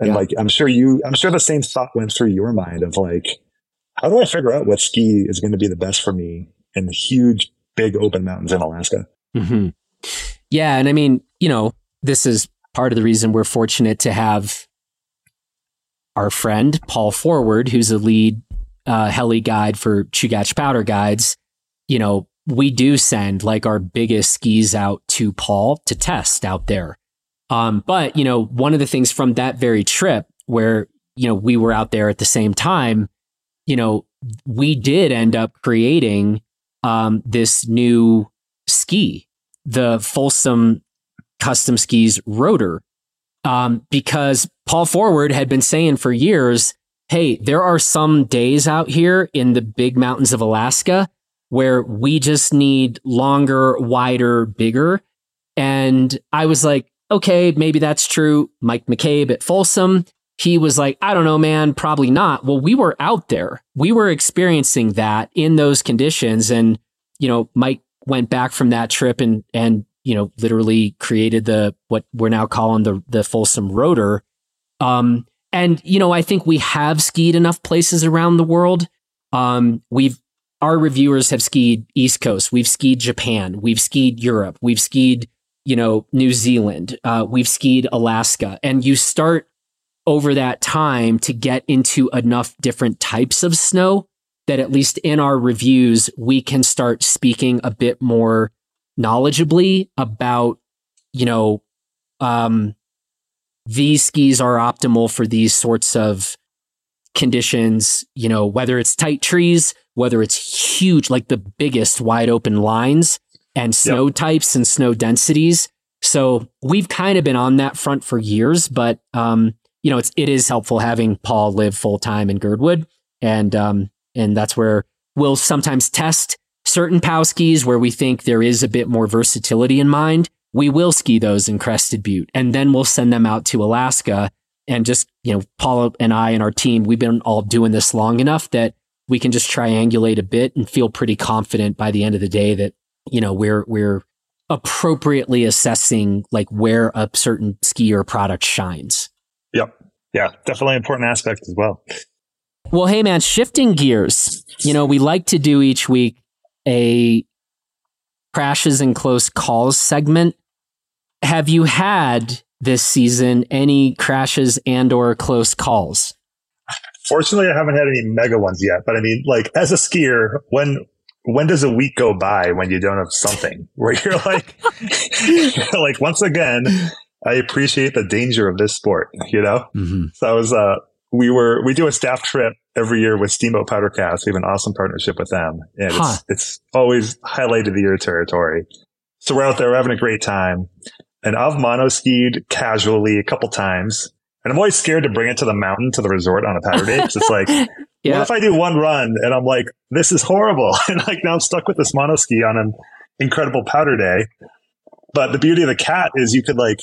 And yep. like, I'm sure you, I'm sure the same thought went through your mind of like, how do I figure out what ski is going to be the best for me in the huge, big open mountains in Alaska? Mm-hmm. Yeah. And I mean, you know, this is part of the reason we're fortunate to have our friend Paul Forward, who's a lead uh, heli guide for Chugach Powder Guides, you know, we do send like our biggest skis out to Paul to test out there. Um, but you know, one of the things from that very trip where, you know, we were out there at the same time, you know, we did end up creating, um, this new ski, the Folsom custom skis rotor. Um, because Paul Forward had been saying for years, hey, there are some days out here in the big mountains of Alaska where we just need longer, wider, bigger. And I was like, okay, maybe that's true. Mike McCabe at Folsom, he was like, I don't know, man, probably not. Well, we were out there. We were experiencing that in those conditions. And, you know, Mike went back from that trip and, and, you know, literally created the, what we're now calling the, the Folsom rotor. Um, and, you know, I think we have skied enough places around the world. Um, we've, our reviewers have skied East Coast. We've skied Japan. We've skied Europe. We've skied, you know, New Zealand. Uh, we've skied Alaska. And you start over that time to get into enough different types of snow that at least in our reviews, we can start speaking a bit more knowledgeably about, you know, um, these skis are optimal for these sorts of conditions, you know, whether it's tight trees, whether it's huge, like the biggest wide open lines and snow yep. types and snow densities. So we've kind of been on that front for years, but, um, you know, it's, it is helpful having Paul live full time in Girdwood. And, um, and that's where we'll sometimes test certain POW skis where we think there is a bit more versatility in mind we will ski those in Crested Butte and then we'll send them out to Alaska. And just, you know, Paul and I and our team, we've been all doing this long enough that we can just triangulate a bit and feel pretty confident by the end of the day that, you know, we're, we're appropriately assessing like where a certain ski or product shines. Yep. Yeah. Definitely important aspect as well. Well, hey man, shifting gears, you know, we like to do each week a crashes and close calls segment. Have you had this season any crashes and or close calls? Fortunately, I haven't had any mega ones yet, but I mean, like as a skier, when when does a week go by when you don't have something where you're like, like once again, I appreciate the danger of this sport, you know? Mm-hmm. So I was, uh, we were, we do a staff trip every year with Steamboat Powdercats. We have an awesome partnership with them. And huh. it's, it's always highlight of the year territory. So we're out there, we're having a great time. And I've mono skied casually a couple times. And I'm always scared to bring it to the mountain, to the resort on a powder day. Cause it's like, yeah. what if I do one run and I'm like, this is horrible. And like now I'm stuck with this mono ski on an incredible powder day. But the beauty of the cat is you could like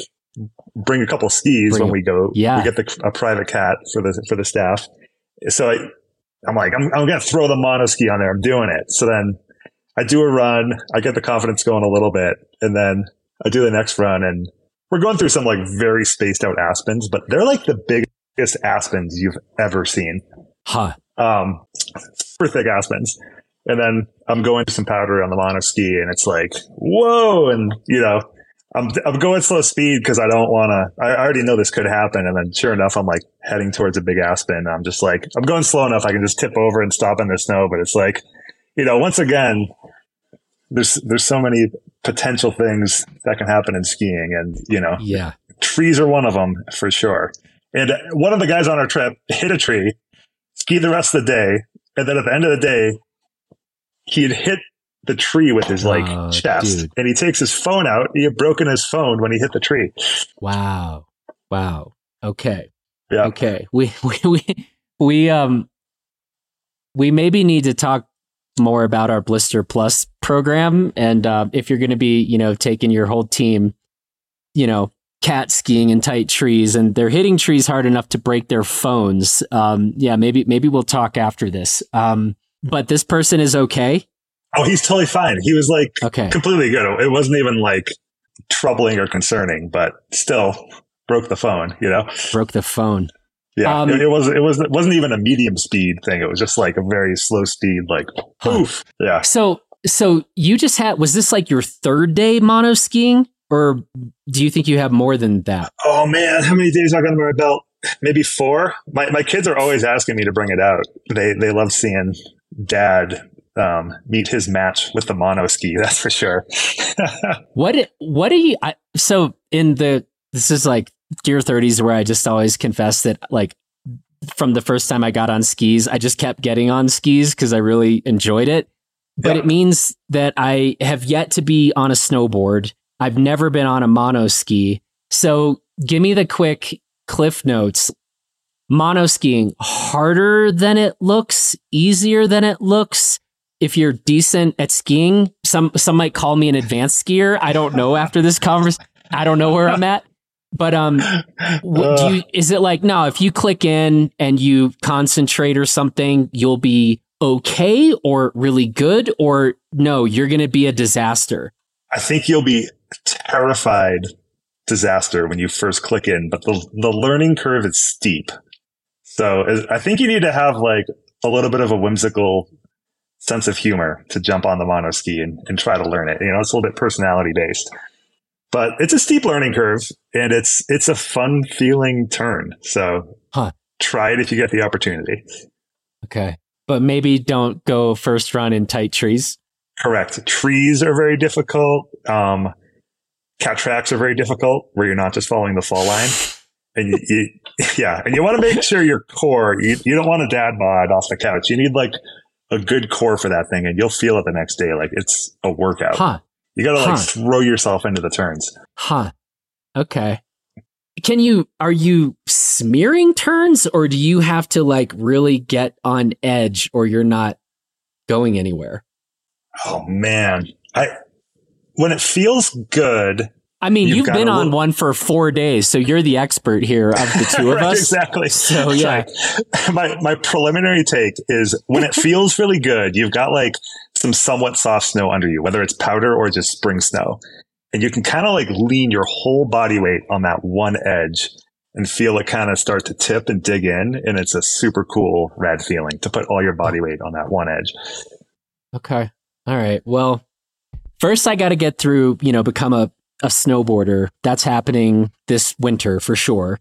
bring a couple skis bring when we go. Yeah. We get the, a private cat for the, for the staff. So I, I'm like, I'm, I'm going to throw the mono ski on there. I'm doing it. So then I do a run. I get the confidence going a little bit and then I do the next run and we're going through some like very spaced out aspens, but they're like the biggest aspens you've ever seen. Huh. Um, super thick aspens. And then I'm going to some powder on the mono ski and it's like, whoa. And you know, I'm, I'm going slow speed because I don't want to, I already know this could happen. And then sure enough, I'm like heading towards a big aspen. I'm just like, I'm going slow enough. I can just tip over and stop in the snow. But it's like, you know, once again, there's, there's so many potential things that can happen in skiing and, you know, yeah, trees are one of them for sure. And one of the guys on our trip hit a tree, skied the rest of the day. And then at the end of the day, he had hit the tree with his like oh, chest dude. and he takes his phone out. He had broken his phone when he hit the tree. Wow. Wow. Okay. Yeah. Okay. We, we, we, we, um, we maybe need to talk more about our Blister Plus program. And, uh, if you're going to be, you know, taking your whole team, you know, cat skiing in tight trees and they're hitting trees hard enough to break their phones. Um, yeah, maybe, maybe we'll talk after this. Um, but this person is okay. Oh, he's totally fine. He was like okay. completely good. It wasn't even like troubling or concerning, but still broke the phone, you know? Broke the phone. Yeah. Um, it, it, was, it was, it wasn't even a medium speed thing. It was just like a very slow speed, like poof. Yeah. So, so you just had, was this like your third day mono skiing or do you think you have more than that? Oh man, how many days I got under my belt? Maybe four. My, my kids are always asking me to bring it out. They, they love seeing dad um, meet his match with the mono ski. That's for sure. what what do you? I, so in the this is like gear thirties where I just always confess that like from the first time I got on skis, I just kept getting on skis because I really enjoyed it. But it means that I have yet to be on a snowboard. I've never been on a mono ski. So give me the quick cliff notes mono skiing harder than it looks, easier than it looks? If you're decent at skiing, some some might call me an advanced skier. I don't know after this conversation. I don't know where I'm at. But um, uh, do you, is it like no? If you click in and you concentrate or something, you'll be okay or really good, or no, you're going to be a disaster. I think you'll be terrified disaster when you first click in, but the the learning curve is steep. So I think you need to have like a little bit of a whimsical sense of humor to jump on the mono ski and, and try to learn it. You know, it's a little bit personality based but it's a steep learning curve and it's it's a fun feeling turn. So huh. try it if you get the opportunity. Okay. But maybe don't go first run in tight trees. Correct. Trees are very difficult. Um, cat tracks are very difficult where you're not just following the fall line. And you, you yeah, and you want to make sure your core, you, you don't want a dad bod off the couch. You need like a good core for that thing and you'll feel it the next day. Like it's a workout. Huh. You got to like huh. throw yourself into the turns. Huh. Okay. Can you, are you smearing turns or do you have to like really get on edge or you're not going anywhere? Oh man. I, when it feels good, I mean, you've, you've been on one for four days, so you're the expert here of the two of right, us. Exactly. So yeah, my my preliminary take is when it feels really good, you've got like some somewhat soft snow under you, whether it's powder or just spring snow, and you can kind of like lean your whole body weight on that one edge and feel it kind of start to tip and dig in, and it's a super cool rad feeling to put all your body oh. weight on that one edge. Okay. All right. Well, first I got to get through, you know, become a a snowboarder. That's happening this winter for sure.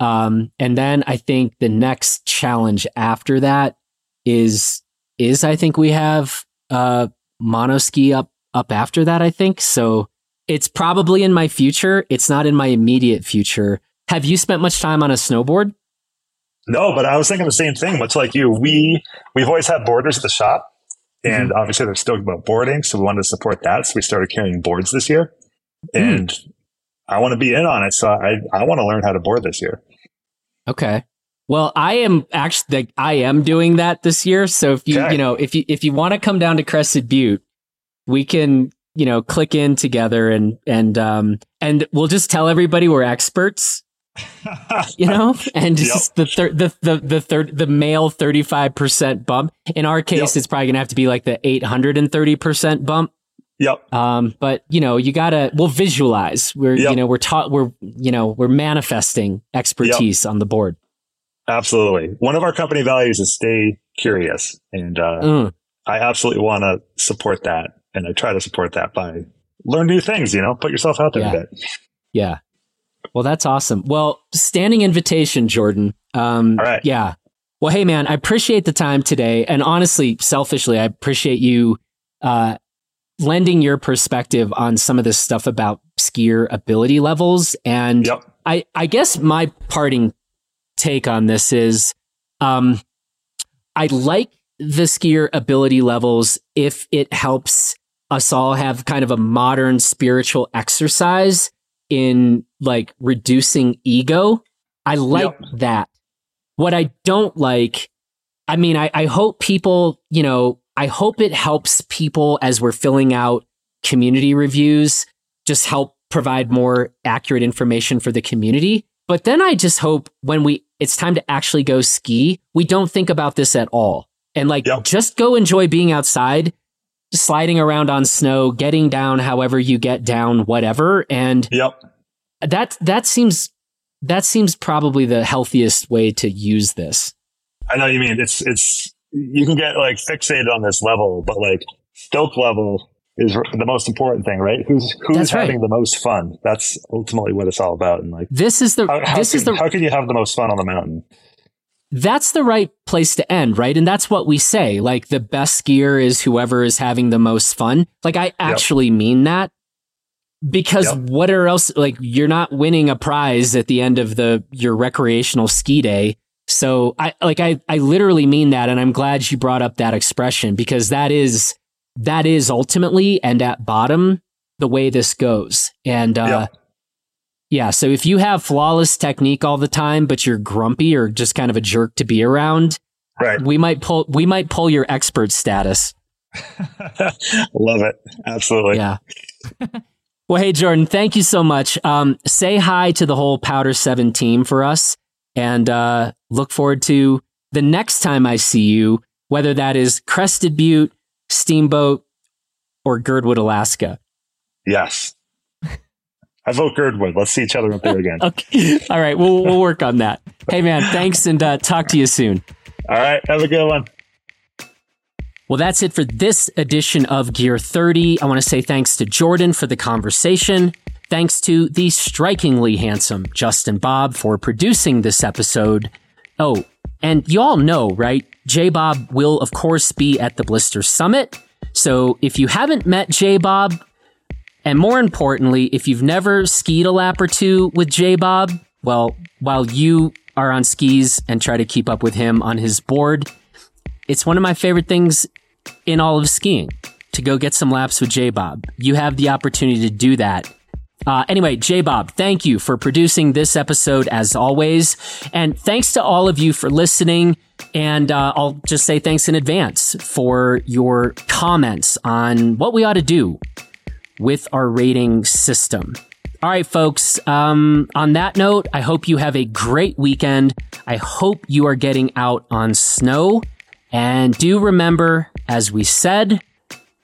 Um, and then I think the next challenge after that is is I think we have uh mono ski up up after that, I think. So it's probably in my future. It's not in my immediate future. Have you spent much time on a snowboard? No, but I was thinking the same thing. Much like you, we we've always had boarders at the shop, and mm-hmm. obviously they're still about boarding, so we wanted to support that. So we started carrying boards this year. Hmm. and mm. I want to be in on it. So I, I want to learn how to board this year. Okay. Well, I am actually, I am doing that this year. So if you, okay. you know, if you, if you want to come down to Crested Butte, we can, you know, click in together and, and, um, and we'll just tell everybody we're experts, you know, and yep. the, thir- the, the, the third, the male 35% bump. In our case, yep. it's probably going to have to be like the 830% bump. Yep. Um, but you know, you gotta, we'll visualize. We're, yep. you know, we're taught, we're, you know, we're manifesting expertise on the board. Absolutely. One of our company values is stay curious. And, uh, mm. I absolutely want to support that. And I try to support that by learn new things, you know, put yourself out there yeah. a bit. Yeah. Well, that's awesome. Well, standing invitation, Jordan. Um, All right. Yeah. Well, hey, man, I appreciate the time today. And honestly, selfishly, I appreciate you, uh, lending your perspective on some of this stuff about skier ability levels. And yep. I, I guess my parting take on this is um, I like the skier ability levels if it helps us all have kind of a modern spiritual exercise in like reducing ego. I like yep. that. What I don't like, I mean, I, I hope people, you know, I hope it helps people as we're filling out community reviews, just help provide more accurate information for the community. But then I just hope when we, it's time to actually go ski, we don't think about this at all. And like, yep. just go enjoy being outside, sliding around on snow, getting down however you get down, whatever. And yep. that, that seems, that seems probably the healthiest way to use this. I know you mean. It's, it's, you can get like fixated on this level, but like stoke level is the most important thing, right? Who's who's That's having right. the most fun? That's ultimately what it's all about. And like this is the how, how this can, is the how can you have the most fun on the mountain? That's the right place to end, right? And that's what we say. Like the best skier is whoever is having the most fun. Like I actually yep. mean that because yep. what are else like you're not winning a prize at the end of the your recreational ski day so I like I I literally mean that and I'm glad you brought up that expression because that is that is ultimately and at bottom the way this goes. And uh yeah. Yeah. So if you have flawless technique all the time, but you're grumpy or just kind of a jerk to be around, right. we might pull, we might pull your expert status. Love it. Absolutely. Yeah. well, hey, Jordan, thank you so much. Um, say hi to the whole Powder 7 team for us and uh, look forward to the next time I see you, whether that is Crested Butte, Steamboat, or Girdwood, Alaska. Yes. I vote Girdwood. Let's see each other up there again. okay. All right. We'll, we'll work on that. Hey, man, thanks and uh, talk to you soon. All right. Have a good one. Well, that's it for this edition of Gear 30. I want to say thanks to Jordan for the conversation. Thanks to the strikingly handsome Justin Bob for producing this episode. Oh, and you all know, right? J Bob will, of course, be at the Blister Summit. So if you haven't met J Bob, and more importantly, if you've never skied a lap or two with J Bob, well, while you are on skis and try to keep up with him on his board, it's one of my favorite things in all of skiing to go get some laps with J Bob. You have the opportunity to do that. Uh, anyway, J Bob, thank you for producing this episode as always. And thanks to all of you for listening. And uh, I'll just say thanks in advance for your comments on what we ought to do with our rating system. All right, folks. Um, on that note, I hope you have a great weekend. I hope you are getting out on snow. And do remember, as we said,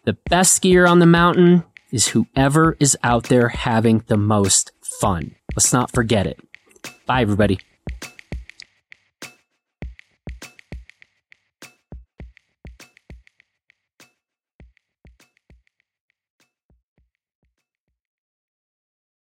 the best skier on the mountain is whoever is out there having the most fun. Let's not forget it. Bye, everybody.